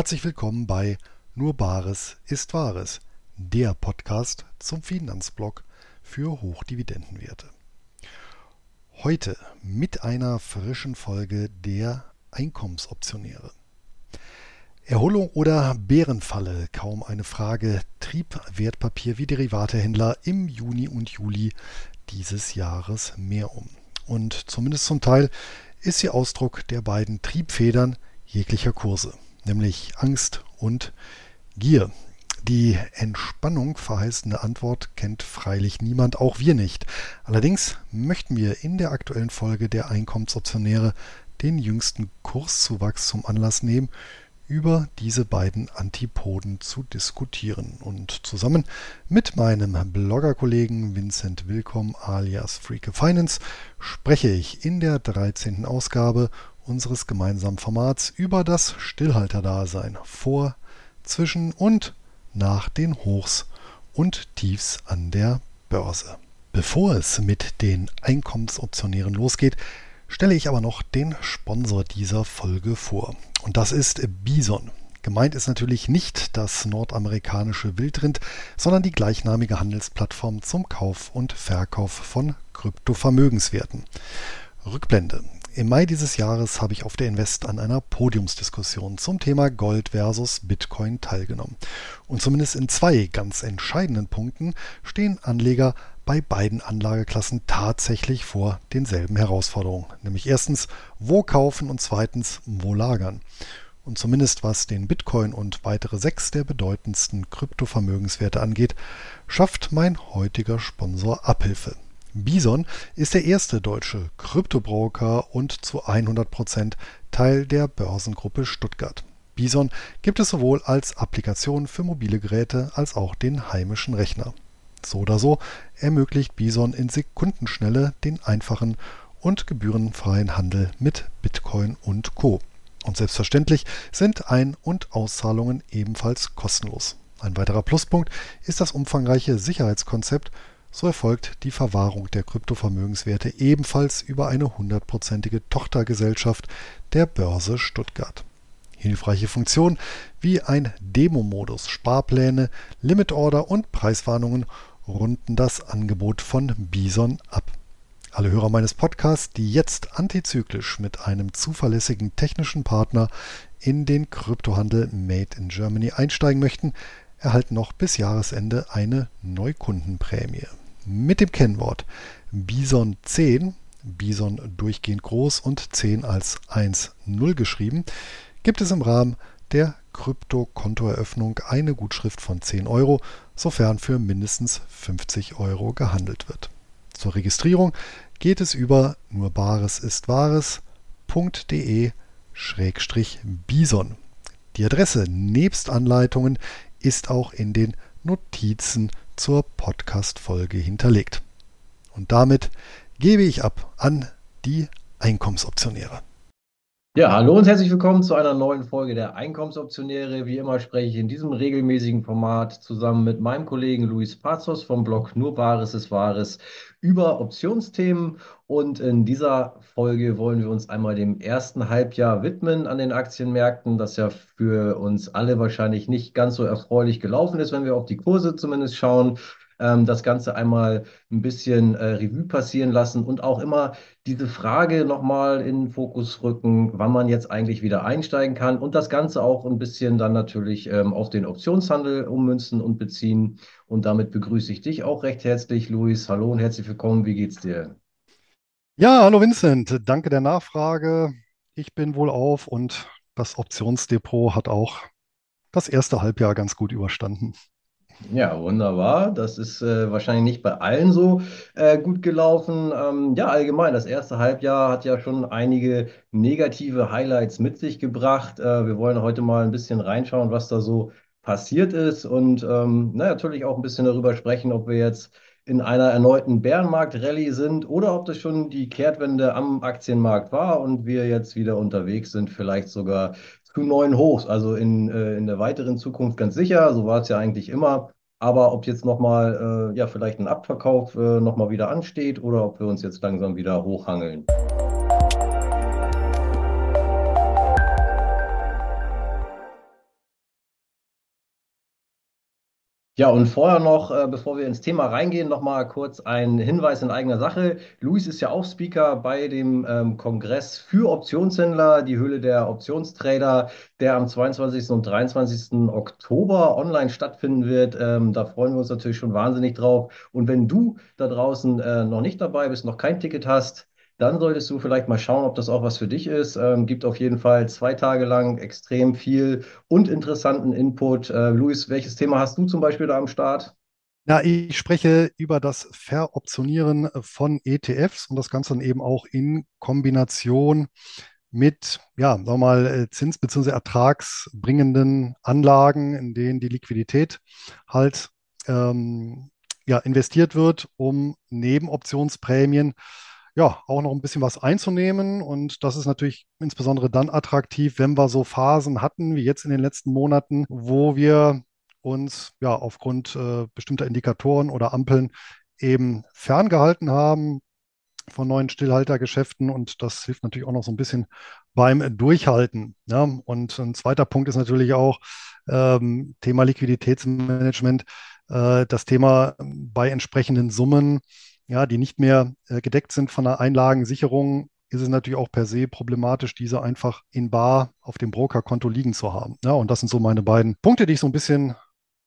Herzlich willkommen bei Nur Bares ist Wahres, der Podcast zum Finanzblog für Hochdividendenwerte. Heute mit einer frischen Folge der Einkommensoptionäre. Erholung oder Bärenfalle, kaum eine Frage, trieb Wertpapier wie Derivatehändler im Juni und Juli dieses Jahres mehr um. Und zumindest zum Teil ist sie Ausdruck der beiden Triebfedern jeglicher Kurse nämlich Angst und Gier. Die Entspannung verheißende Antwort kennt freilich niemand, auch wir nicht. Allerdings möchten wir in der aktuellen Folge der Einkommensoptionäre den jüngsten Kurszuwachs zum Anlass nehmen, über diese beiden Antipoden zu diskutieren. Und zusammen mit meinem Bloggerkollegen Vincent Willkomm alias Freak Finance spreche ich in der 13. Ausgabe unseres gemeinsamen Formats über das Stillhalterdasein vor, zwischen und nach den Hochs und Tiefs an der Börse. Bevor es mit den Einkommensoptionären losgeht, stelle ich aber noch den Sponsor dieser Folge vor. Und das ist Bison. Gemeint ist natürlich nicht das nordamerikanische Wildrind, sondern die gleichnamige Handelsplattform zum Kauf und Verkauf von Kryptovermögenswerten. Rückblende. Im Mai dieses Jahres habe ich auf der Invest an einer Podiumsdiskussion zum Thema Gold versus Bitcoin teilgenommen. Und zumindest in zwei ganz entscheidenden Punkten stehen Anleger bei beiden Anlageklassen tatsächlich vor denselben Herausforderungen. Nämlich erstens, wo kaufen und zweitens, wo lagern. Und zumindest was den Bitcoin und weitere sechs der bedeutendsten Kryptovermögenswerte angeht, schafft mein heutiger Sponsor Abhilfe. Bison ist der erste deutsche Kryptobroker und zu 100% Teil der Börsengruppe Stuttgart. Bison gibt es sowohl als Applikation für mobile Geräte als auch den heimischen Rechner. So oder so ermöglicht Bison in Sekundenschnelle den einfachen und gebührenfreien Handel mit Bitcoin und Co. Und selbstverständlich sind Ein- und Auszahlungen ebenfalls kostenlos. Ein weiterer Pluspunkt ist das umfangreiche Sicherheitskonzept so erfolgt die Verwahrung der Kryptovermögenswerte ebenfalls über eine hundertprozentige Tochtergesellschaft der Börse Stuttgart. Hilfreiche Funktionen wie ein Demo-Modus, Sparpläne, Limit-Order und Preiswarnungen runden das Angebot von Bison ab. Alle Hörer meines Podcasts, die jetzt antizyklisch mit einem zuverlässigen technischen Partner in den Kryptohandel Made in Germany einsteigen möchten, erhalten noch bis Jahresende eine Neukundenprämie mit dem Kennwort Bison 10, Bison durchgehend groß und 10 als 1.0 geschrieben, gibt es im Rahmen der Krypto-Kontoeröffnung eine Gutschrift von 10 Euro, sofern für mindestens 50 Euro gehandelt wird. Zur Registrierung geht es über nur bares ist wahres.de bison. Die Adresse nebst Anleitungen ist auch in den Notizen zur Podcast-Folge hinterlegt. Und damit gebe ich ab an die Einkommensoptionäre. Ja, hallo und herzlich willkommen zu einer neuen Folge der Einkommensoptionäre. Wie immer spreche ich in diesem regelmäßigen Format zusammen mit meinem Kollegen Luis Pazos vom Blog Nur Bares ist Wahres über Optionsthemen. Und in dieser Folge wollen wir uns einmal dem ersten Halbjahr widmen an den Aktienmärkten, das ja für uns alle wahrscheinlich nicht ganz so erfreulich gelaufen ist, wenn wir auf die Kurse zumindest schauen ähm, das Ganze einmal ein bisschen äh, Revue passieren lassen und auch immer diese Frage nochmal in den Fokus rücken, wann man jetzt eigentlich wieder einsteigen kann und das Ganze auch ein bisschen dann natürlich ähm, auf den Optionshandel ummünzen und beziehen. Und damit begrüße ich dich auch recht herzlich, Luis. Hallo und herzlich willkommen. Wie geht's dir? Ja, hallo Vincent. Danke der Nachfrage. Ich bin wohl auf und das Optionsdepot hat auch das erste Halbjahr ganz gut überstanden. Ja, wunderbar. Das ist äh, wahrscheinlich nicht bei allen so äh, gut gelaufen. Ähm, ja, allgemein, das erste Halbjahr hat ja schon einige negative Highlights mit sich gebracht. Äh, wir wollen heute mal ein bisschen reinschauen, was da so passiert ist und ähm, na, natürlich auch ein bisschen darüber sprechen, ob wir jetzt in einer erneuten Bärenmarkt-Rallye sind oder ob das schon die Kehrtwende am Aktienmarkt war und wir jetzt wieder unterwegs sind, vielleicht sogar zu neuen Hochs, also in, äh, in der weiteren Zukunft ganz sicher, so war es ja eigentlich immer. Aber ob jetzt nochmal, äh, ja, vielleicht ein Abverkauf äh, nochmal wieder ansteht oder ob wir uns jetzt langsam wieder hochhangeln. Ja, und vorher noch, äh, bevor wir ins Thema reingehen, noch mal kurz ein Hinweis in eigener Sache. Luis ist ja auch Speaker bei dem ähm, Kongress für Optionshändler, die Höhle der Optionstrader, der am 22. und 23. Oktober online stattfinden wird. Ähm, da freuen wir uns natürlich schon wahnsinnig drauf. Und wenn du da draußen äh, noch nicht dabei bist, noch kein Ticket hast, dann solltest du vielleicht mal schauen, ob das auch was für dich ist. Ähm, gibt auf jeden Fall zwei Tage lang extrem viel und interessanten Input. Äh, Luis, welches Thema hast du zum Beispiel da am Start? Ja, ich spreche über das Veroptionieren von ETFs und das Ganze dann eben auch in Kombination mit, ja, sagen wir mal, äh, zins- bzw. ertragsbringenden Anlagen, in denen die Liquidität halt ähm, ja, investiert wird, um neben Optionsprämien ja, auch noch ein bisschen was einzunehmen. Und das ist natürlich insbesondere dann attraktiv, wenn wir so Phasen hatten, wie jetzt in den letzten Monaten, wo wir uns ja aufgrund äh, bestimmter Indikatoren oder Ampeln eben ferngehalten haben von neuen Stillhaltergeschäften und das hilft natürlich auch noch so ein bisschen beim Durchhalten. Ja? Und ein zweiter Punkt ist natürlich auch ähm, Thema Liquiditätsmanagement, äh, das Thema bei entsprechenden Summen ja, die nicht mehr äh, gedeckt sind von der Einlagensicherung, ist es natürlich auch per se problematisch, diese einfach in Bar auf dem Brokerkonto liegen zu haben. Ja, und das sind so meine beiden Punkte, die ich so ein bisschen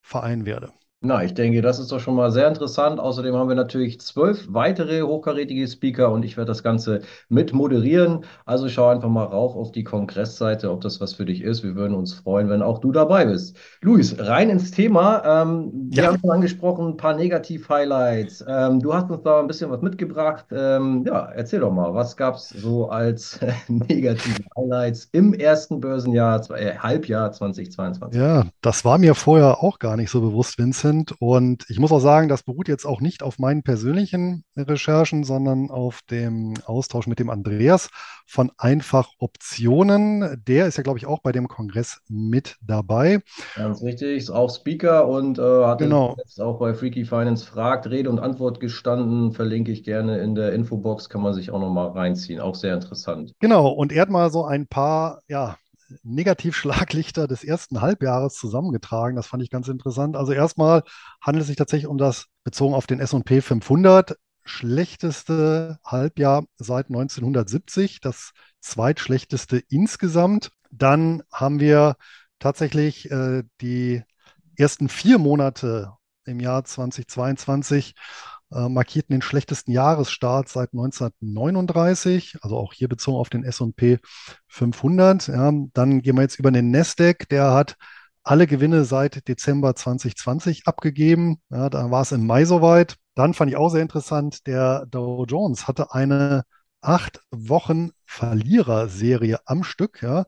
vereinen werde. Na, ich denke, das ist doch schon mal sehr interessant. Außerdem haben wir natürlich zwölf weitere hochkarätige Speaker und ich werde das Ganze mit moderieren. Also schau einfach mal rauf auf die Kongressseite, ob das was für dich ist. Wir würden uns freuen, wenn auch du dabei bist. Luis, rein ins Thema. Ähm, wir Ja, haben schon angesprochen, ein paar Negativ-Highlights. Ähm, du hast uns da ein bisschen was mitgebracht. Ähm, ja, erzähl doch mal, was gab es so als negative Highlights im ersten Börsenjahr, äh, Halbjahr 2022? ja, das war mir vorher auch gar nicht so bewusst, Vincent. Und ich muss auch sagen, das beruht jetzt auch nicht auf meinen persönlichen Recherchen, sondern auf dem Austausch mit dem Andreas von Einfach Optionen. Der ist ja, glaube ich, auch bei dem Kongress mit dabei. Ganz richtig, ist auch Speaker und äh, hatte Genau. jetzt auch bei Freaky Finance fragt, Rede und Antwort gestanden, verlinke ich gerne in der Infobox, kann man sich auch nochmal reinziehen, auch sehr interessant. Genau, und er hat mal so ein paar, ja, Negativschlaglichter des ersten Halbjahres zusammengetragen. Das fand ich ganz interessant. Also erstmal handelt es sich tatsächlich um das, bezogen auf den S&P 500, schlechteste Halbjahr seit 1970, das zweitschlechteste insgesamt. Dann haben wir tatsächlich äh, die ersten vier Monate im Jahr 2022 äh, markierten den schlechtesten Jahresstart seit 1939, also auch hier bezogen auf den S&P 500. Ja, dann gehen wir jetzt über den Nasdaq, der hat alle Gewinne seit Dezember 2020 abgegeben. Ja, da war es im Mai soweit. Dann fand ich auch sehr interessant, der Dow Jones hatte eine acht Wochen Verliererserie am Stück. Ja,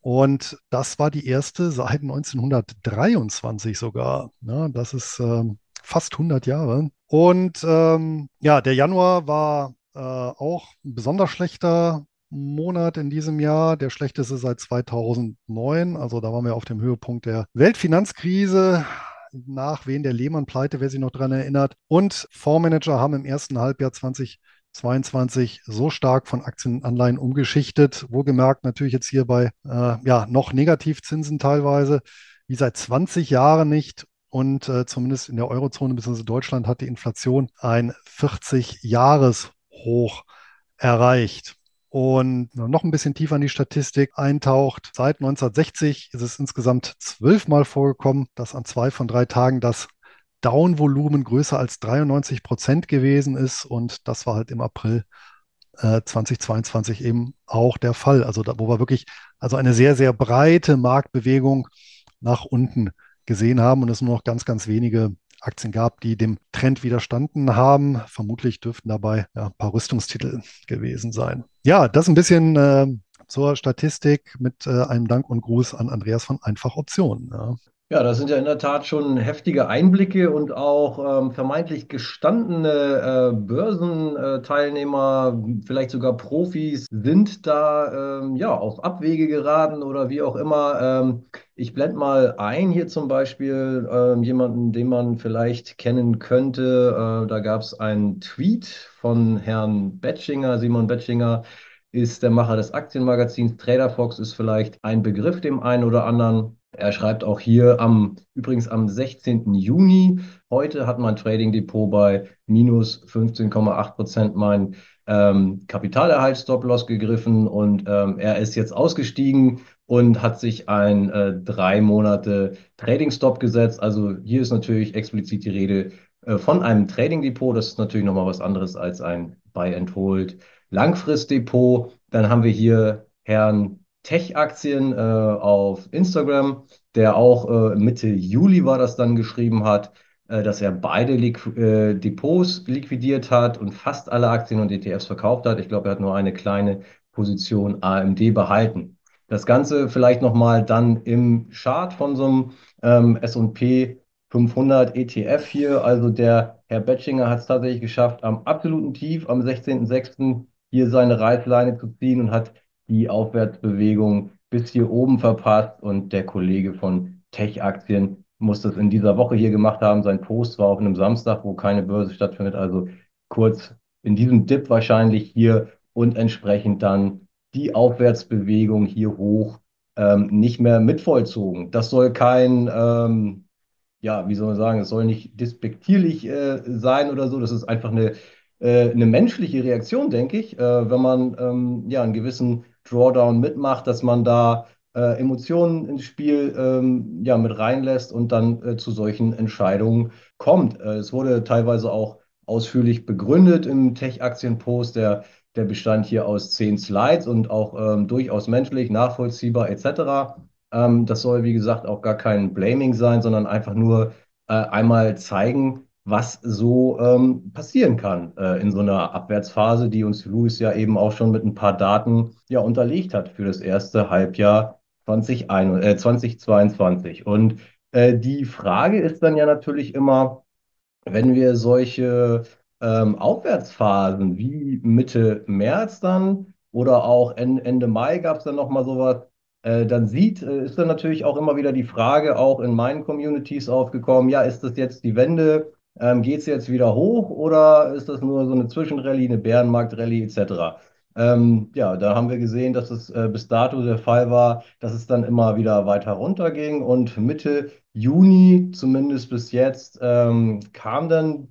und das war die erste seit 1923 sogar. Ja, das ist ähm, fast 100 Jahre. Und ähm, ja, der Januar war äh, auch ein besonders schlechter Monat in diesem Jahr, der schlechteste seit 2009. Also da waren wir auf dem Höhepunkt der Weltfinanzkrise. Nach wen der Lehman-Pleite, wer sich noch daran erinnert. Und Fondsmanager haben im ersten Halbjahr 2022 so stark von Aktien und Anleihen umgeschichtet, wohlgemerkt natürlich jetzt hier bei äh, ja, noch Negativzinsen teilweise, wie seit 20 Jahren nicht. Und äh, zumindest in der Eurozone bzw. Deutschland hat die Inflation ein 40-Jahres-Hoch erreicht. Und noch ein bisschen tiefer in die Statistik eintaucht. Seit 1960 ist es insgesamt zwölfmal vorgekommen, dass an zwei von drei Tagen das Down-Volumen größer als 93 Prozent gewesen ist. Und das war halt im April äh, 2022 eben auch der Fall. Also da, wo wir wirklich also eine sehr, sehr breite Marktbewegung nach unten gesehen haben und es nur noch ganz, ganz wenige Aktien gab, die dem Trend widerstanden haben. Vermutlich dürften dabei ja, ein paar Rüstungstitel gewesen sein. Ja, das ein bisschen äh, zur Statistik mit äh, einem Dank und Gruß an Andreas von Einfach Optionen. Ja. Ja, das sind ja in der Tat schon heftige Einblicke und auch ähm, vermeintlich gestandene äh, Börsenteilnehmer, vielleicht sogar Profis, sind da ähm, ja auf Abwege geraten oder wie auch immer. Ähm, ich blende mal ein hier zum Beispiel ähm, jemanden, den man vielleicht kennen könnte. Äh, da gab es einen Tweet von Herrn Betschinger, Simon Betschinger ist der Macher des Aktienmagazins. Trader Fox ist vielleicht ein Begriff dem einen oder anderen. Er schreibt auch hier am, übrigens am 16. Juni. Heute hat mein Trading Depot bei minus 15,8 Prozent mein ähm, Kapitalerhalt Stop-Loss gegriffen und ähm, er ist jetzt ausgestiegen und hat sich ein äh, drei Monate Trading Stop gesetzt. Also hier ist natürlich explizit die Rede äh, von einem Trading Depot. Das ist natürlich nochmal was anderes als ein Buy and Hold Langfristdepot. Dann haben wir hier Herrn Tech-Aktien äh, auf Instagram, der auch äh, Mitte Juli war das dann geschrieben hat, äh, dass er beide Liqu äh, Depots liquidiert hat und fast alle Aktien und ETFs verkauft hat. Ich glaube, er hat nur eine kleine Position AMD behalten. Das Ganze vielleicht nochmal dann im Chart von so einem ähm, S&P 500 ETF hier. Also der Herr Betschinger hat es tatsächlich geschafft, am absoluten Tief am 16.06. hier seine Reißleine zu ziehen und hat die Aufwärtsbewegung bis hier oben verpasst. Und der Kollege von Tech-Aktien muss das in dieser Woche hier gemacht haben. Sein Post war auf einem Samstag, wo keine Börse stattfindet, also kurz in diesem Dip wahrscheinlich hier und entsprechend dann die Aufwärtsbewegung hier hoch ähm, nicht mehr mitvollzogen. Das soll kein, ähm, ja, wie soll man sagen, es soll nicht despektierlich äh, sein oder so. Das ist einfach eine, äh, eine menschliche Reaktion, denke ich, äh, wenn man ähm, ja einen gewissen Drawdown mitmacht, dass man da äh, Emotionen ins Spiel ähm, ja, mit reinlässt und dann äh, zu solchen Entscheidungen kommt. Äh, es wurde teilweise auch ausführlich begründet im Tech-Aktien-Post. Der, der bestand hier aus zehn Slides und auch ähm, durchaus menschlich, nachvollziehbar etc. Ähm, das soll, wie gesagt, auch gar kein Blaming sein, sondern einfach nur äh, einmal zeigen, was so ähm, passieren kann äh, in so einer Abwärtsphase, die uns Louis ja eben auch schon mit ein paar Daten ja unterlegt hat für das erste Halbjahr 2021, äh, 2022. Und äh, die Frage ist dann ja natürlich immer, wenn wir solche ähm, Aufwärtsphasen wie Mitte März dann oder auch Ende Mai gab es dann nochmal sowas, äh, dann sieht, äh, ist dann natürlich auch immer wieder die Frage auch in meinen Communities aufgekommen, ja, ist das jetzt die Wende? Ähm, Geht es jetzt wieder hoch oder ist das nur so eine Zwischenrallye, eine Bärenmarktrallye etc.? Ähm, ja, da haben wir gesehen, dass es äh, bis dato der Fall war, dass es dann immer wieder weiter runterging und Mitte Juni, zumindest bis jetzt, ähm, kam dann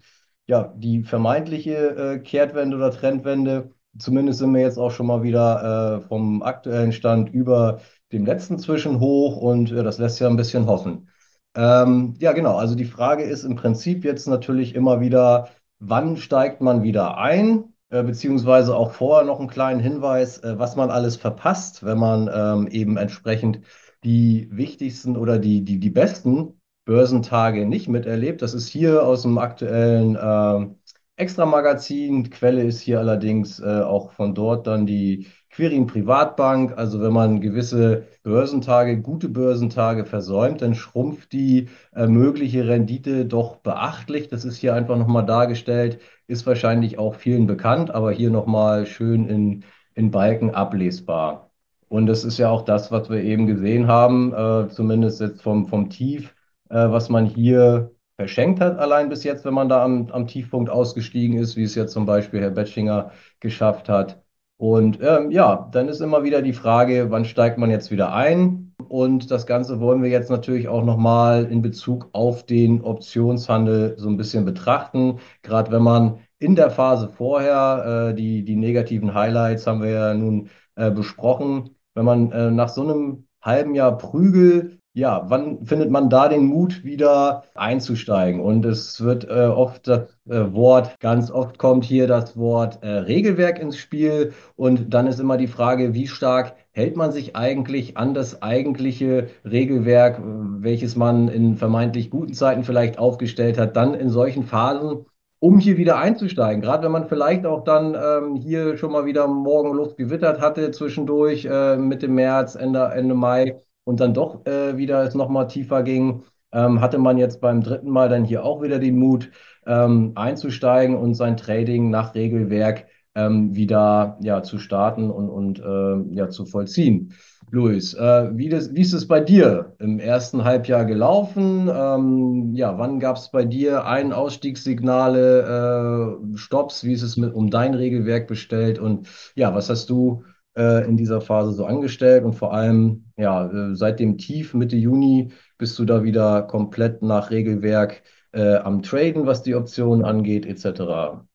ja die vermeintliche äh, Kehrtwende oder Trendwende. Zumindest sind wir jetzt auch schon mal wieder äh, vom aktuellen Stand über dem letzten Zwischenhoch und äh, das lässt ja ein bisschen hoffen. Ähm, ja, genau. Also die Frage ist im Prinzip jetzt natürlich immer wieder, wann steigt man wieder ein? Äh, beziehungsweise auch vorher noch einen kleinen Hinweis, äh, was man alles verpasst, wenn man ähm, eben entsprechend die wichtigsten oder die, die, die besten Börsentage nicht miterlebt. Das ist hier aus dem aktuellen äh, Extra-Magazin. Quelle ist hier allerdings äh, auch von dort dann die Quirin Privatbank. Also wenn man gewisse Börsentage, gute Börsentage versäumt, dann schrumpft die äh, mögliche Rendite doch beachtlich. Das ist hier einfach nochmal dargestellt, ist wahrscheinlich auch vielen bekannt, aber hier nochmal schön in, in Balken ablesbar. Und das ist ja auch das, was wir eben gesehen haben, äh, zumindest jetzt vom, vom Tief, äh, was man hier verschenkt hat, allein bis jetzt, wenn man da am, am Tiefpunkt ausgestiegen ist, wie es jetzt zum Beispiel Herr Betschinger geschafft hat. Und ähm, ja, dann ist immer wieder die Frage, wann steigt man jetzt wieder ein? Und das Ganze wollen wir jetzt natürlich auch nochmal in Bezug auf den Optionshandel so ein bisschen betrachten. Gerade wenn man in der Phase vorher, äh, die, die negativen Highlights haben wir ja nun äh, besprochen, wenn man äh, nach so einem halben Jahr Prügel ja, wann findet man da den Mut, wieder einzusteigen? Und es wird äh, oft das äh, Wort, ganz oft kommt hier das Wort äh, Regelwerk ins Spiel. Und dann ist immer die Frage, wie stark hält man sich eigentlich an das eigentliche Regelwerk, welches man in vermeintlich guten Zeiten vielleicht aufgestellt hat, dann in solchen Phasen, um hier wieder einzusteigen. Gerade wenn man vielleicht auch dann ähm, hier schon mal wieder Morgenluft gewittert hatte zwischendurch, äh, Mitte März, Ende, Ende Mai und dann doch äh, wieder es nochmal tiefer ging, ähm, hatte man jetzt beim dritten Mal dann hier auch wieder den Mut, ähm, einzusteigen und sein Trading nach Regelwerk ähm, wieder ja, zu starten und, und äh, ja, zu vollziehen. Luis, äh, wie, das, wie ist es bei dir im ersten Halbjahr gelaufen? Ähm, ja, wann gab es bei dir Ein- Ausstiegssignale, äh, Stopps? Wie ist es mit, um dein Regelwerk bestellt? Und ja, was hast du äh, in dieser Phase so angestellt? Und vor allem, ja, äh, seit dem Tief Mitte Juni bist du da wieder komplett nach Regelwerk äh, am Traden, was die Optionen angeht, etc.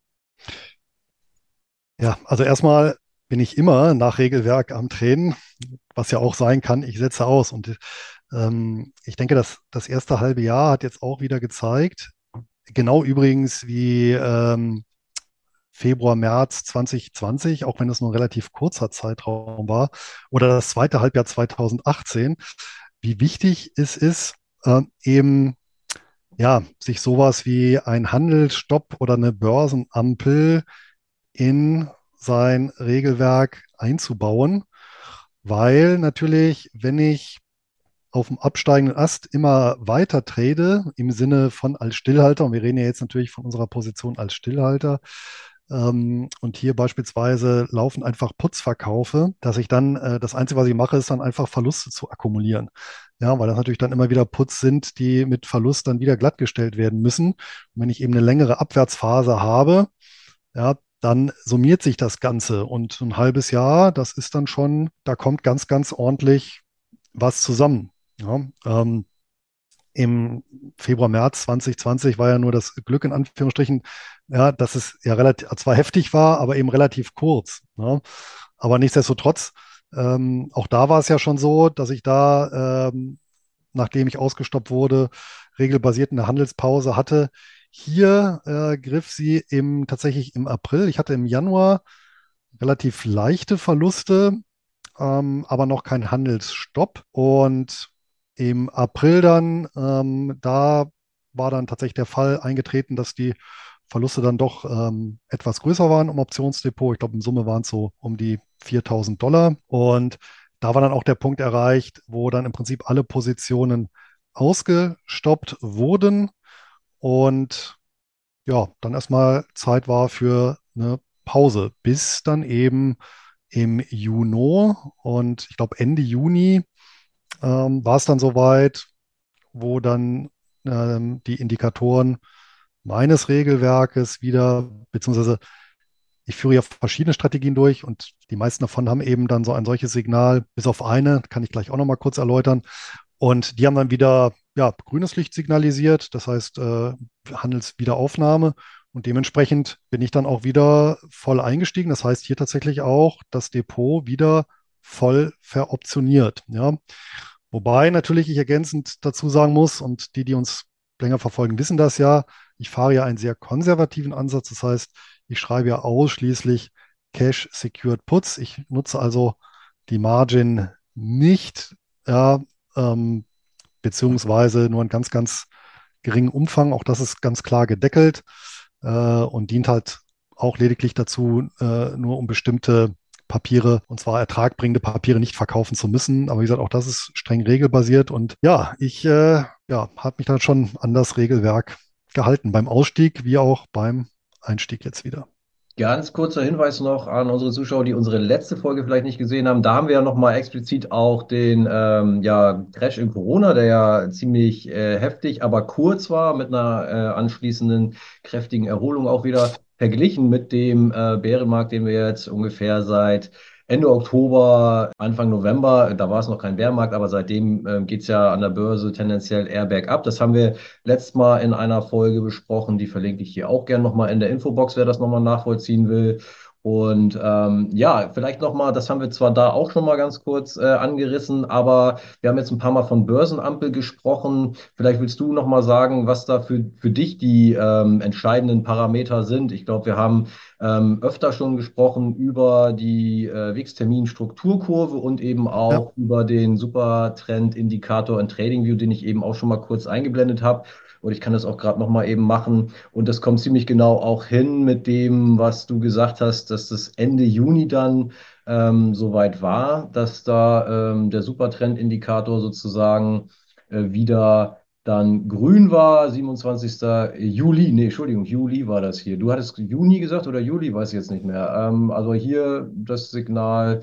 Ja, also erstmal bin ich immer nach Regelwerk am Trainen, was ja auch sein kann, ich setze aus. Und ähm, ich denke, dass das erste halbe Jahr hat jetzt auch wieder gezeigt, genau übrigens wie ähm, Februar, März 2020, auch wenn es nur ein relativ kurzer Zeitraum war, oder das zweite Halbjahr 2018, wie wichtig es ist, äh, eben ja, sich sowas wie ein Handelsstopp oder eine Börsenampel in sein Regelwerk einzubauen, weil natürlich, wenn ich auf dem absteigenden Ast immer weiter trade, im Sinne von als Stillhalter, und wir reden ja jetzt natürlich von unserer Position als Stillhalter, ähm, und hier beispielsweise laufen einfach Putzverkaufe, dass ich dann, äh, das Einzige, was ich mache, ist dann einfach Verluste zu akkumulieren. Ja, weil das natürlich dann immer wieder Putz sind, die mit Verlust dann wieder glattgestellt werden müssen. Und wenn ich eben eine längere Abwärtsphase habe, ja, dann summiert sich das Ganze. Und ein halbes Jahr, das ist dann schon, da kommt ganz, ganz ordentlich was zusammen. Ja, ähm, Im Februar, März 2020 war ja nur das Glück in Anführungsstrichen, ja, dass es ja relativ, zwar heftig war, aber eben relativ kurz. Ja. Aber nichtsdestotrotz, ähm, auch da war es ja schon so, dass ich da, ähm, nachdem ich ausgestoppt wurde, regelbasiert eine Handelspause hatte. Hier äh, griff sie im, tatsächlich im April. Ich hatte im Januar relativ leichte Verluste, ähm, aber noch kein Handelsstopp. Und im April dann, ähm, da war dann tatsächlich der Fall eingetreten, dass die Verluste dann doch ähm, etwas größer waren im Optionsdepot. Ich glaube, in Summe waren es so um die 4000 Dollar. Und da war dann auch der Punkt erreicht, wo dann im Prinzip alle Positionen ausgestoppt wurden und ja, dann erstmal Zeit war für eine Pause, bis dann eben im Juni und ich glaube Ende Juni ähm, war es dann soweit, wo dann ähm, die Indikatoren meines Regelwerkes wieder, beziehungsweise ich führe ja verschiedene Strategien durch und die meisten davon haben eben dann so ein solches Signal, bis auf eine, kann ich gleich auch nochmal kurz erläutern. Und die haben dann wieder ja, grünes Licht signalisiert, das heißt äh, Handelswiederaufnahme. Und dementsprechend bin ich dann auch wieder voll eingestiegen. Das heißt hier tatsächlich auch das Depot wieder voll veroptioniert. Ja. Wobei natürlich ich ergänzend dazu sagen muss, und die, die uns länger verfolgen, wissen das ja, ich fahre ja einen sehr konservativen Ansatz. Das heißt, ich schreibe ja ausschließlich Cash Secured Puts. Ich nutze also die Margin nicht, ja, ähm, beziehungsweise nur in ganz, ganz geringen Umfang. Auch das ist ganz klar gedeckelt äh, und dient halt auch lediglich dazu, äh, nur um bestimmte Papiere, und zwar ertragbringende Papiere, nicht verkaufen zu müssen. Aber wie gesagt, auch das ist streng regelbasiert. Und ja, ich äh, ja, habe mich dann schon an das Regelwerk gehalten, beim Ausstieg wie auch beim Einstieg jetzt wieder. Ganz kurzer Hinweis noch an unsere Zuschauer, die unsere letzte Folge vielleicht nicht gesehen haben. Da haben wir ja nochmal explizit auch den ähm, ja, Crash in Corona, der ja ziemlich äh, heftig, aber kurz war, mit einer äh, anschließenden kräftigen Erholung auch wieder verglichen mit dem äh, Bärenmarkt, den wir jetzt ungefähr seit Ende Oktober, Anfang November, da war es noch kein Bärmarkt, aber seitdem äh, geht es ja an der Börse tendenziell eher bergab. Das haben wir letztes Mal in einer Folge besprochen, die verlinke ich hier auch gerne nochmal in der Infobox, wer das nochmal nachvollziehen will. Und ähm, ja, vielleicht nochmal, das haben wir zwar da auch schon mal ganz kurz äh, angerissen, aber wir haben jetzt ein paar Mal von Börsenampel gesprochen. Vielleicht willst du nochmal sagen, was da für, für dich die ähm, entscheidenden Parameter sind. Ich glaube, wir haben ähm, öfter schon gesprochen über die äh, Wix-Termin-Strukturkurve und eben auch ja. über den Supertrend-Indikator in TradingView, den ich eben auch schon mal kurz eingeblendet habe. Und ich kann das auch gerade nochmal eben machen. Und das kommt ziemlich genau auch hin mit dem, was du gesagt hast, dass das Ende Juni dann ähm, soweit war, dass da ähm, der Supertrend-Indikator sozusagen äh, wieder dann grün war, 27. Juli, nee, Entschuldigung, Juli war das hier. Du hattest Juni gesagt oder Juli, weiß ich jetzt nicht mehr. Ähm, also hier das Signal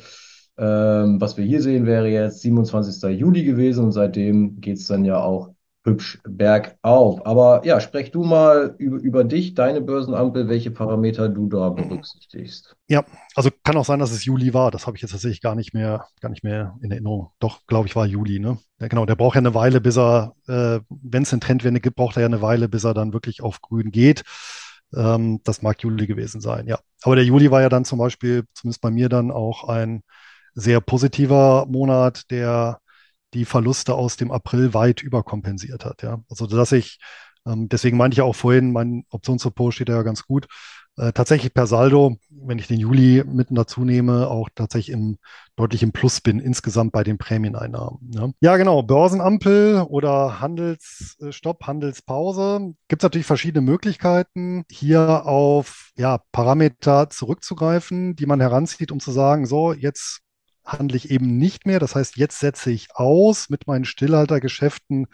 Ähm, was wir hier sehen, wäre jetzt 27. Juli gewesen und seitdem geht es dann ja auch hübsch bergauf. Aber ja, sprech du mal über, über dich, deine Börsenampel, welche Parameter du da berücksichtigst. Ja, also kann auch sein, dass es Juli war. Das habe ich jetzt tatsächlich gar nicht mehr, gar nicht mehr in Erinnerung. Doch, glaube ich, war Juli, ne? Ja, genau, der braucht ja eine Weile, bis er, äh, wenn es eine Trendwende gibt, braucht er ja eine Weile, bis er dann wirklich auf grün geht. Ähm, das mag Juli gewesen sein, ja. Aber der Juli war ja dann zum Beispiel, zumindest bei mir dann auch ein sehr positiver Monat, der die Verluste aus dem April weit überkompensiert hat. Ja? Also dass ich, ähm, deswegen meinte ich auch vorhin, mein Optionssupport steht ja ganz gut. Äh, tatsächlich per Saldo, wenn ich den Juli mitten dazu nehme, auch tatsächlich im deutlich im Plus bin insgesamt bei den Prämieneinnahmen. Ja, ja genau, Börsenampel oder Handelsstopp, Handelspause. Gibt es natürlich verschiedene Möglichkeiten, hier auf ja, Parameter zurückzugreifen, die man heranzieht, um zu sagen, so, jetzt handle ich eben nicht mehr. Das heißt, jetzt setze ich aus mit meinen Stillhaltergeschäften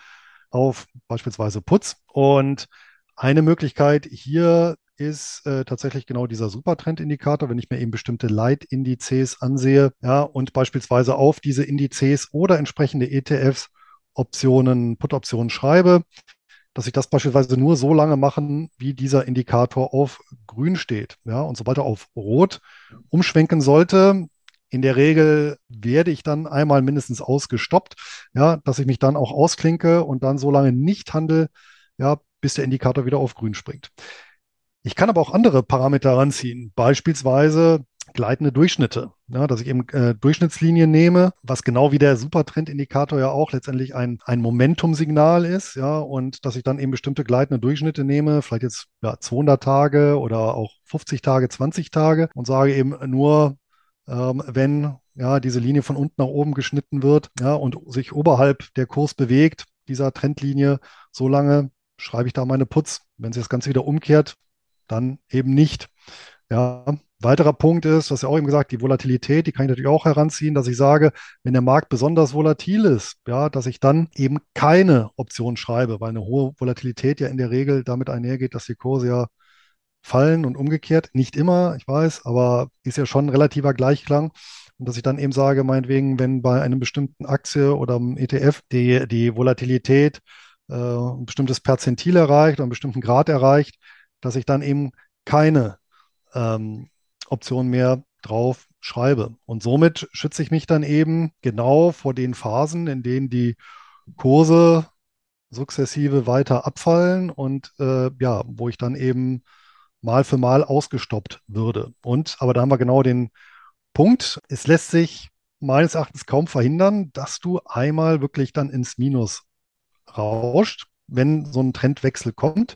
auf beispielsweise Putz. Und eine Möglichkeit hier ist äh, tatsächlich genau dieser Supertrendindikator, wenn ich mir eben bestimmte Leitindizes ansehe, ja, und beispielsweise auf diese Indizes oder entsprechende ETFs Optionen, Put-Optionen schreibe, dass ich das beispielsweise nur so lange machen, wie dieser Indikator auf grün steht. Ja, und sobald er auf rot umschwenken sollte, in der Regel werde ich dann einmal mindestens ausgestoppt, ja, dass ich mich dann auch ausklinke und dann so lange nicht handle, ja, bis der Indikator wieder auf grün springt. Ich kann aber auch andere Parameter ranziehen, beispielsweise gleitende Durchschnitte, ja, dass ich eben äh, Durchschnittslinien nehme, was genau wie der Supertrendindikator ja auch letztendlich ein, ein Momentumsignal ist, ja, und dass ich dann eben bestimmte gleitende Durchschnitte nehme, vielleicht jetzt ja, 200 Tage oder auch 50 Tage, 20 Tage und sage eben nur, ähm, wenn ja diese Linie von unten nach oben geschnitten wird ja, und sich oberhalb der Kurs bewegt, dieser Trendlinie, so lange schreibe ich da meine Putz. Wenn sich das Ganze wieder umkehrt, dann eben nicht. Ja, weiterer Punkt ist, was ja auch eben gesagt, die Volatilität, die kann ich natürlich auch heranziehen, dass ich sage, wenn der Markt besonders volatil ist, ja, dass ich dann eben keine Option schreibe, weil eine hohe Volatilität ja in der Regel damit einhergeht, dass die Kurse ja fallen und umgekehrt. Nicht immer, ich weiß, aber ist ja schon ein relativer Gleichklang. Und dass ich dann eben sage, meinetwegen, wenn bei einem bestimmten Aktie oder einem ETF die, die Volatilität äh, ein bestimmtes Perzentil erreicht oder einen bestimmten Grad erreicht, dass ich dann eben keine ähm, Option mehr drauf schreibe. Und somit schütze ich mich dann eben genau vor den Phasen, in denen die Kurse sukzessive weiter abfallen und äh, ja, wo ich dann eben Mal für Mal ausgestoppt würde. Und, aber da haben wir genau den Punkt, es lässt sich meines Erachtens kaum verhindern, dass du einmal wirklich dann ins Minus rauscht, wenn so ein Trendwechsel kommt.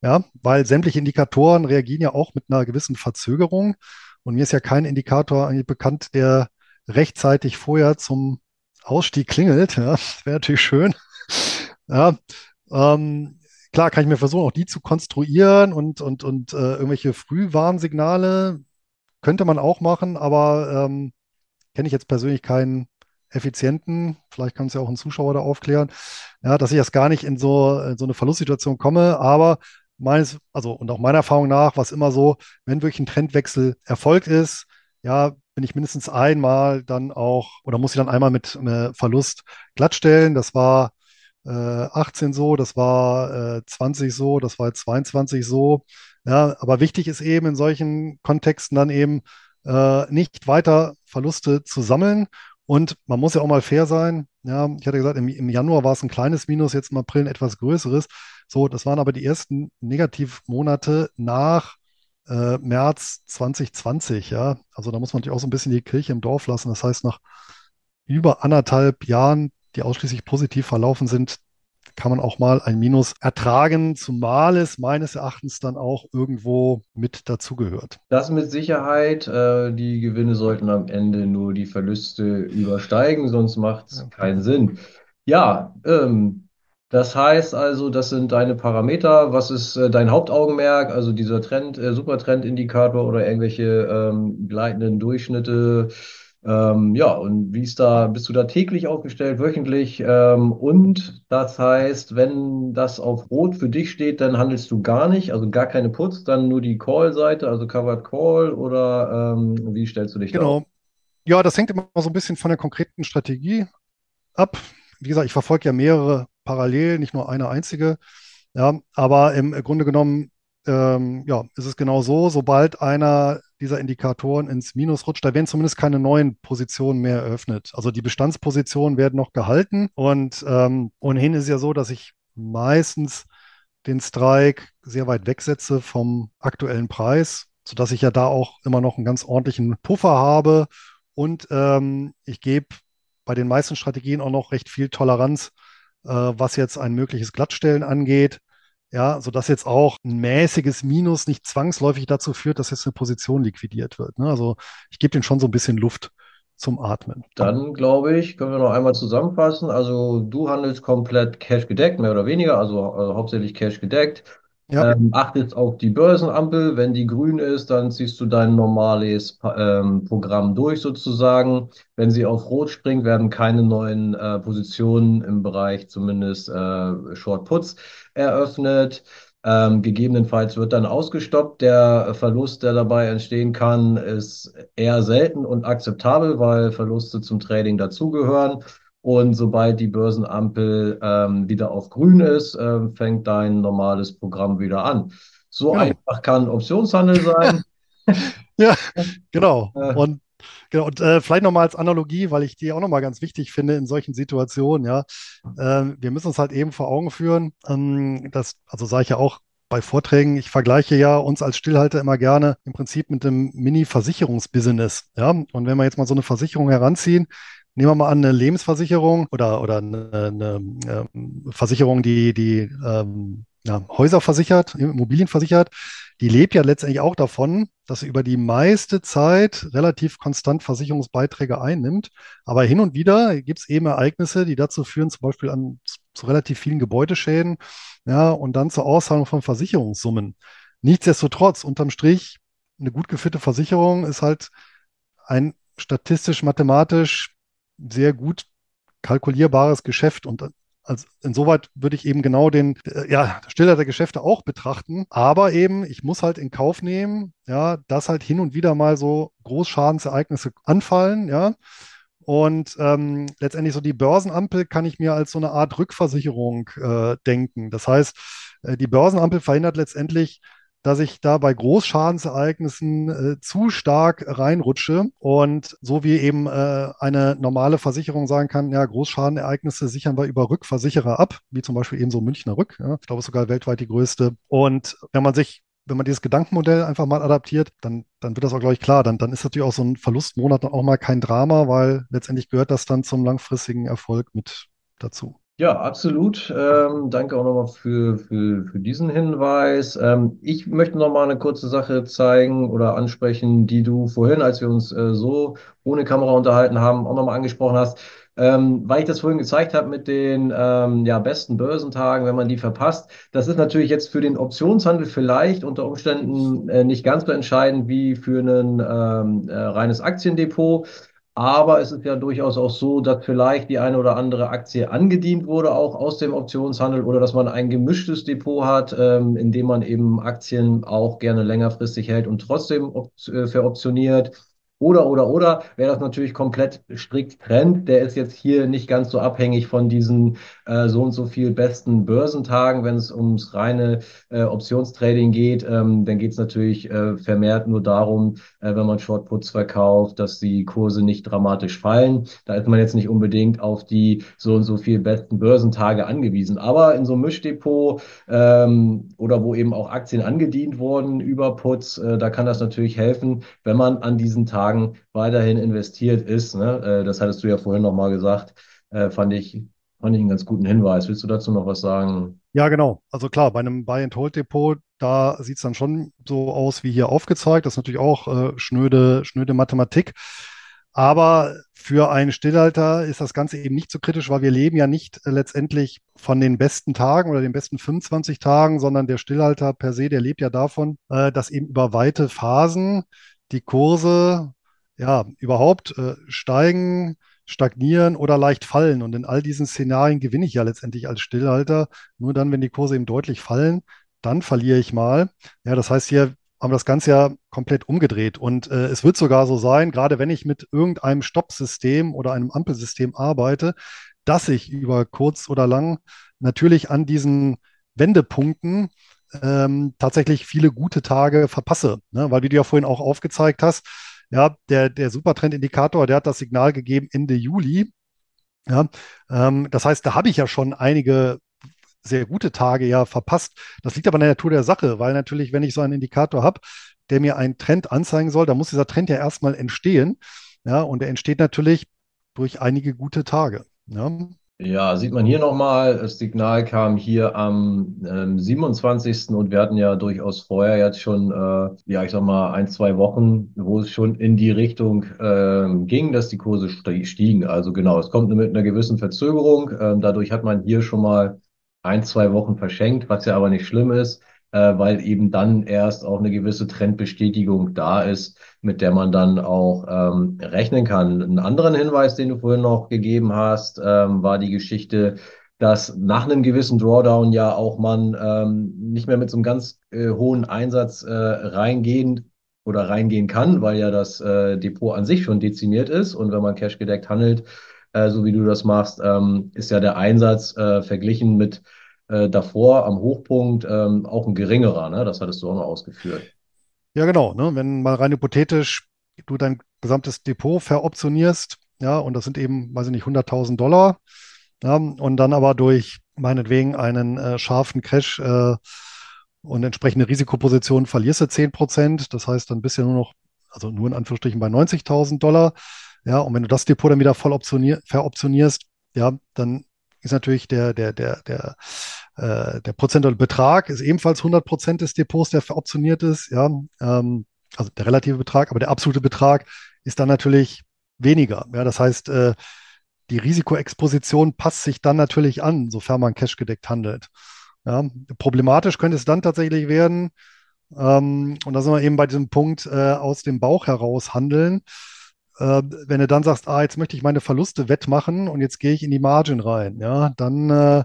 Ja, weil sämtliche Indikatoren reagieren ja auch mit einer gewissen Verzögerung. Und mir ist ja kein Indikator bekannt, der rechtzeitig vorher zum Ausstieg klingelt. Ja, wäre natürlich schön. Ja, ähm, klar kann ich mir versuchen, auch die zu konstruieren und, und, und äh, irgendwelche Frühwarnsignale könnte man auch machen, aber ähm, kenne ich jetzt persönlich keinen effizienten, vielleicht kann es ja auch ein Zuschauer da aufklären, ja, dass ich erst gar nicht in so, in so eine Verlustsituation komme, aber meines, also und auch meiner Erfahrung nach, was immer so, wenn wirklich ein Trendwechsel erfolgt ist, ja, bin ich mindestens einmal dann auch oder muss ich dann einmal mit äh, Verlust glattstellen. Das war 18 äh, so, das war äh, 20 so, das war 22 so. Ja, aber wichtig ist eben in solchen Kontexten dann eben äh, nicht weiter Verluste zu sammeln. Und man muss ja auch mal fair sein. Ja, ich hatte gesagt, im, im Januar war es ein kleines Minus, jetzt im April ein etwas größeres. So, das waren aber die ersten Negativmonate nach äh, März 2020. Ja, also da muss man natürlich auch so ein bisschen die Kirche im Dorf lassen. Das heißt, nach über anderthalb Jahren die ausschließlich positiv verlaufen sind, kann man auch mal ein Minus ertragen, zumal es meines Erachtens dann auch irgendwo mit dazugehört. Das mit Sicherheit. Äh, die Gewinne sollten am Ende nur die Verluste übersteigen, sonst macht es keinen Sinn. Ja, ähm, das heißt also, das sind deine Parameter. Was ist äh, dein Hauptaugenmerk? Also dieser Trend, äh, Supertrendindikator oder irgendwelche ähm, gleitenden Durchschnitte? Ähm, ja, und wie ist da, bist du da täglich aufgestellt, wöchentlich? Ähm, und das heißt, wenn das auf Rot für dich steht, dann handelst du gar nicht, also gar keine Puts, dann nur die Call-Seite, also Covered Call oder ähm, wie stellst du dich genau. da auf? Ja, das hängt immer so ein bisschen von der konkreten Strategie ab. Wie gesagt, ich verfolge ja mehrere parallel, nicht nur eine einzige. Ja, aber im Grunde genommen ähm, ja, ist es genau so, sobald einer dieser Indikatoren ins Minus rutscht, da werden zumindest keine neuen Positionen mehr eröffnet. Also die Bestandspositionen werden noch gehalten und ähm, ohnehin ist ja so, dass ich meistens den Strike sehr weit wegsetze vom aktuellen Preis, sodass ich ja da auch immer noch einen ganz ordentlichen Puffer habe und ähm, ich gebe bei den meisten Strategien auch noch recht viel Toleranz, äh, was jetzt ein mögliches Glattstellen angeht. Ja, sodass jetzt auch ein mäßiges Minus nicht zwangsläufig dazu führt, dass jetzt eine Position liquidiert wird. Ne? Also ich gebe den schon so ein bisschen Luft zum Atmen. Dann glaube ich, können wir noch einmal zusammenfassen. Also du handelst komplett Cash gedeckt, mehr oder weniger, also äh, hauptsächlich Cash gedeckt. Ja. Ähm, achtest auf die Börsenampel. Wenn die grün ist, dann ziehst du dein normales ähm, Programm durch sozusagen. Wenn sie auf Rot springt, werden keine neuen äh, Positionen im Bereich zumindest äh, Short Puts eröffnet. Ähm, gegebenenfalls wird dann ausgestoppt. Der Verlust, der dabei entstehen kann, ist eher selten und akzeptabel, weil Verluste zum Trading dazugehören. Und sobald die Börsenampel ähm, wieder auf grün ist, äh, fängt dein normales Programm wieder an. So Genau. einfach kann Optionshandel sein. Ja, genau. Äh. Und, genau. und äh, vielleicht nochmal als Analogie, weil ich die auch nochmal ganz wichtig finde in solchen Situationen, ja. Ähm, wir müssen uns halt eben vor Augen führen, ähm, dass, also sage ich ja auch bei Vorträgen, ich vergleiche ja uns als Stillhalter immer gerne im Prinzip mit einem Mini-Versicherungsbusiness, ja. Und wenn wir jetzt mal so eine Versicherung heranziehen, nehmen wir mal an, eine Lebensversicherung oder, oder eine, eine ähm, Versicherung, die, die ähm, ja, Häuser versichert, Immobilien versichert, die lebt ja letztendlich auch davon, dass sie über die meiste Zeit relativ konstant Versicherungsbeiträge einnimmt. Aber hin und wieder gibt es eben Ereignisse, die dazu führen, zum Beispiel an, zu relativ vielen Gebäudeschäden, ja, und dann zur Auszahlung von Versicherungssummen. Nichtsdestotrotz, unterm Strich, eine gut geführte Versicherung ist halt ein statistisch-mathematisch sehr gut kalkulierbares Geschäft und also insoweit würde ich eben genau den, äh, ja, Stiller der Geschäfte auch betrachten. Aber eben, ich muss halt in Kauf nehmen, ja, dass halt hin und wieder mal so Großschadensereignisse anfallen, ja. Und ähm, letztendlich so die Börsenampel kann ich mir als so eine Art Rückversicherung äh, denken. Das heißt, äh, die Börsenampel verhindert letztendlich, dass ich da bei Großschadensereignissen äh, zu stark reinrutsche und so wie eben äh, eine normale Versicherung sagen kann, ja, Großschadenereignisse sichern wir über Rückversicherer ab, wie zum Beispiel eben so Münchner Rück. Ja. Ich glaube, sogar weltweit die größte. Und wenn man sich wenn man dieses Gedankenmodell einfach mal adaptiert, dann, dann wird das auch, glaube ich, klar. Dann, dann ist natürlich auch so ein Verlustmonat auch mal kein Drama, weil letztendlich gehört das dann zum langfristigen Erfolg mit dazu. Ja, absolut. Ähm, danke auch nochmal für, für, für diesen Hinweis. Ähm, ich möchte nochmal eine kurze Sache zeigen oder ansprechen, die du vorhin, als wir uns äh, so ohne Kamera unterhalten haben, auch nochmal angesprochen hast. Ähm, weil ich das vorhin gezeigt habe mit den ähm, ja, besten Börsentagen, wenn man die verpasst. Das ist natürlich jetzt für den Optionshandel vielleicht unter Umständen äh, nicht ganz so entscheidend wie für ein ähm, äh, reines Aktiendepot. Aber es ist ja durchaus auch so, dass vielleicht die eine oder andere Aktie angedient wurde, auch aus dem Optionshandel, oder dass man ein gemischtes Depot hat, ähm, in dem man eben Aktien auch gerne längerfristig hält und trotzdem op äh, veroptioniert. Oder, oder, oder, wer das natürlich komplett strikt trennt, der ist jetzt hier nicht ganz so abhängig von diesen äh, so und so viel besten Börsentagen. Wenn es ums reine äh, Optionstrading geht, ähm, dann geht es natürlich äh, vermehrt nur darum, äh, wenn man Shortputs verkauft, dass die Kurse nicht dramatisch fallen. Da ist man jetzt nicht unbedingt auf die so und so viel besten Börsentage angewiesen. Aber in so einem Mischdepot ähm, oder wo eben auch Aktien angedient wurden über Puts, äh, da kann das natürlich helfen, wenn man an diesen Tagen Tagen weiterhin investiert ist. Ne? Äh, das hattest du ja vorhin nochmal gesagt. Äh, fand ich, fand ich einen ganz guten Hinweis. Willst du dazu noch was sagen? Ja, genau. Also klar, bei einem Buy-and-Hold-Depot, da sieht es dann schon so aus wie hier aufgezeigt. Das ist natürlich auch äh, schnöde, schnöde Mathematik. Aber für einen Stillhalter ist das Ganze eben nicht so kritisch, weil wir leben ja nicht äh, letztendlich von den besten Tagen oder den besten 25 Tagen, sondern der Stillhalter per se, der lebt ja davon, dass eben über weite Phasen die Kurse ja, überhaupt äh, steigen, stagnieren oder leicht fallen. Und in all diesen Szenarien gewinne ich ja letztendlich als Stillhalter. Nur dann, wenn die Kurse eben deutlich fallen, dann verliere ich mal. Ja, das heißt hier, haben das Ganze ja komplett umgedreht. Und äh, es wird sogar so sein, gerade wenn ich mit irgendeinem Stoppsystem oder einem Ampelsystem arbeite, dass ich über kurz oder lang natürlich an diesen Wendepunkten ähm, tatsächlich viele gute Tage verpasse. Ne? Weil, wie du ja vorhin auch aufgezeigt hast, ja, der, der Supertrend-Indikator, der hat das Signal gegeben Ende Juli. Ja, ähm, das heißt, da habe ich ja schon einige sehr gute Tage ja verpasst. Das liegt aber in der Natur der Sache, weil natürlich, wenn ich so einen Indikator habe, der mir einen Trend anzeigen soll, dann muss dieser Trend ja erstmal entstehen. Ja, und er entsteht natürlich durch einige gute Tage. Ja. Ja, sieht man hier nochmal, das Signal kam hier am ähm, 27. und wir hatten ja durchaus vorher jetzt schon, äh, ja, ich sag mal, ein, zwei Wochen, wo es schon in die Richtung ähm, ging, dass die Kurse stiegen. Also genau, es kommt mit einer gewissen Verzögerung. Ähm, dadurch hat man hier schon mal ein, zwei Wochen verschenkt, was ja aber nicht schlimm ist, äh, weil eben dann erst auch eine gewisse Trendbestätigung da ist, mit der man dann auch ähm, rechnen kann. Einen anderen Hinweis, den du vorhin noch gegeben hast, ähm, war die Geschichte, dass nach einem gewissen Drawdown ja auch man ähm, nicht mehr mit so einem ganz äh, hohen Einsatz äh, reingehen oder reingehen kann, weil ja das äh, Depot an sich schon dezimiert ist und wenn man cash gedeckt handelt, äh, so wie du das machst, ähm, ist ja der Einsatz äh, verglichen mit äh, davor am Hochpunkt ähm, auch ein geringerer. Ne? Das hattest du auch noch ausgeführt. Ja, genau. Ne? Wenn mal rein hypothetisch du dein gesamtes Depot veroptionierst, ja, und das sind eben, weiß ich nicht, 100.000 Dollar, ja, und dann aber durch meinetwegen einen äh, scharfen Crash äh, und entsprechende Risikoposition verlierst du 10 Prozent. Das heißt, dann bist du nur noch, also nur in Anführungsstrichen bei 90.000 Dollar. Ja, und wenn du das Depot dann wieder voll optionier, veroptionierst, ja, dann ist natürlich der, der, der, der, äh, der prozentuale Betrag ist ebenfalls 100 Prozent des Depots, der veroptioniert ist, ja, ähm, also der relative Betrag, aber der absolute Betrag ist dann natürlich weniger. Ja, das heißt, äh, die Risikoexposition passt sich dann natürlich an, sofern man cashgedeckt handelt. Ja, problematisch könnte es dann tatsächlich werden, ähm, und da sind wir eben bei diesem Punkt äh, aus dem Bauch heraus handeln äh, wenn du dann sagst, ah, jetzt möchte ich meine Verluste wettmachen und jetzt gehe ich in die Margin rein, ja, dann äh,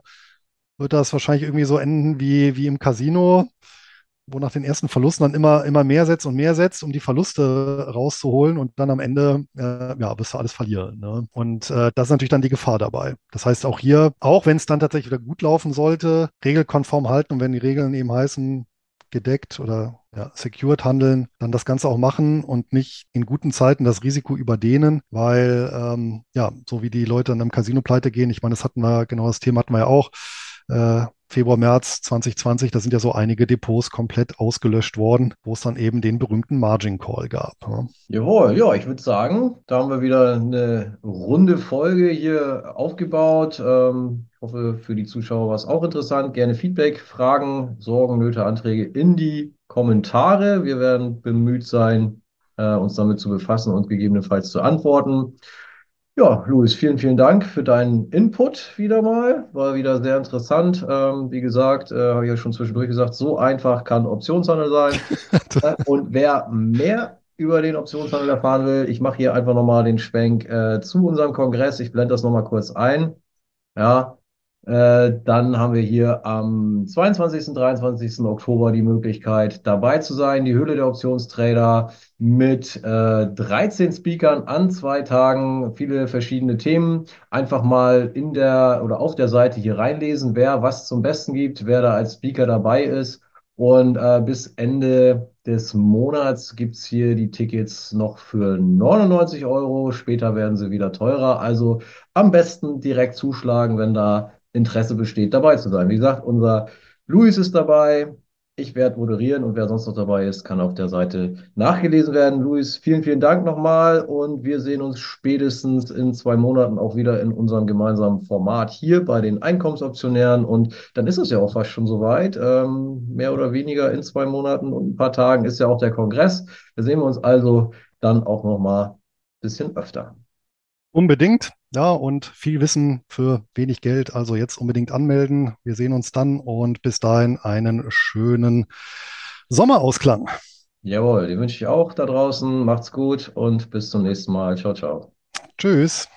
wird das wahrscheinlich irgendwie so enden wie, wie im Casino, wo nach den ersten Verlusten dann immer, immer mehr setzt und mehr setzt, um die Verluste rauszuholen und dann am Ende, äh, ja, wirst du alles verlieren. Ne? Und äh, das ist natürlich dann die Gefahr dabei. Das heißt auch hier, auch wenn es dann tatsächlich wieder gut laufen sollte, regelkonform halten und wenn die Regeln eben heißen, gedeckt oder ja, secured handeln, dann das Ganze auch machen und nicht in guten Zeiten das Risiko überdehnen, weil ähm, ja, so wie die Leute an einem Casino pleite gehen, ich meine, das hatten wir, genau das Thema hatten wir ja auch, äh, Februar, März 2020, da sind ja so einige Depots komplett ausgelöscht worden, wo es dann eben den berühmten Margin Call gab. Ja. Jawohl, ja, ich würde sagen, da haben wir wieder eine runde Folge hier aufgebaut. Ähm, ich hoffe, für die Zuschauer war es auch interessant. Gerne Feedback, Fragen, Sorgen, Nöte, Anträge in die Kommentare. Wir werden bemüht sein, äh, uns damit zu befassen und gegebenenfalls zu antworten. Ja, Luis, vielen, vielen Dank für deinen Input wieder mal. War wieder sehr interessant. Ähm, wie gesagt, äh, habe ich ja schon zwischendurch gesagt, so einfach kann Optionshandel sein. Äh, und wer mehr über den Optionshandel erfahren will, ich mache hier einfach nochmal den Schwenk äh, zu unserem Kongress. Ich blende das nochmal kurz ein. Ja, äh, dann haben wir hier am 22. und 23. Oktober die Möglichkeit, dabei zu sein. Die Höhle der Optionstrader mit äh, 13 Speakern an zwei Tagen, viele verschiedene Themen. Einfach mal in der oder auf der Seite hier reinlesen, wer was zum Besten gibt, wer da als Speaker dabei ist. Und äh, bis Ende des Monats gibt's hier die Tickets noch für 99 Euro. Später werden sie wieder teurer. Also am besten direkt zuschlagen, wenn da Interesse besteht, dabei zu sein. Wie gesagt, unser Luis ist dabei. Ich werde moderieren und wer sonst noch dabei ist, kann auf der Seite nachgelesen werden. Luis, vielen, vielen Dank nochmal und wir sehen uns spätestens in zwei Monaten auch wieder in unserem gemeinsamen Format hier bei den Einkommensoptionären und dann ist es ja auch fast schon soweit. Ähm, mehr oder weniger in zwei Monaten und ein paar Tagen ist ja auch der Kongress. Da sehen wir uns also dann auch nochmal ein bisschen öfter. Unbedingt, ja, und viel Wissen für wenig Geld. Also jetzt unbedingt anmelden. Wir sehen uns dann und bis dahin einen schönen Sommerausklang. Jawohl, den wünsche ich auch da draußen. Macht's gut und bis zum nächsten Mal. Ciao, ciao. Tschüss.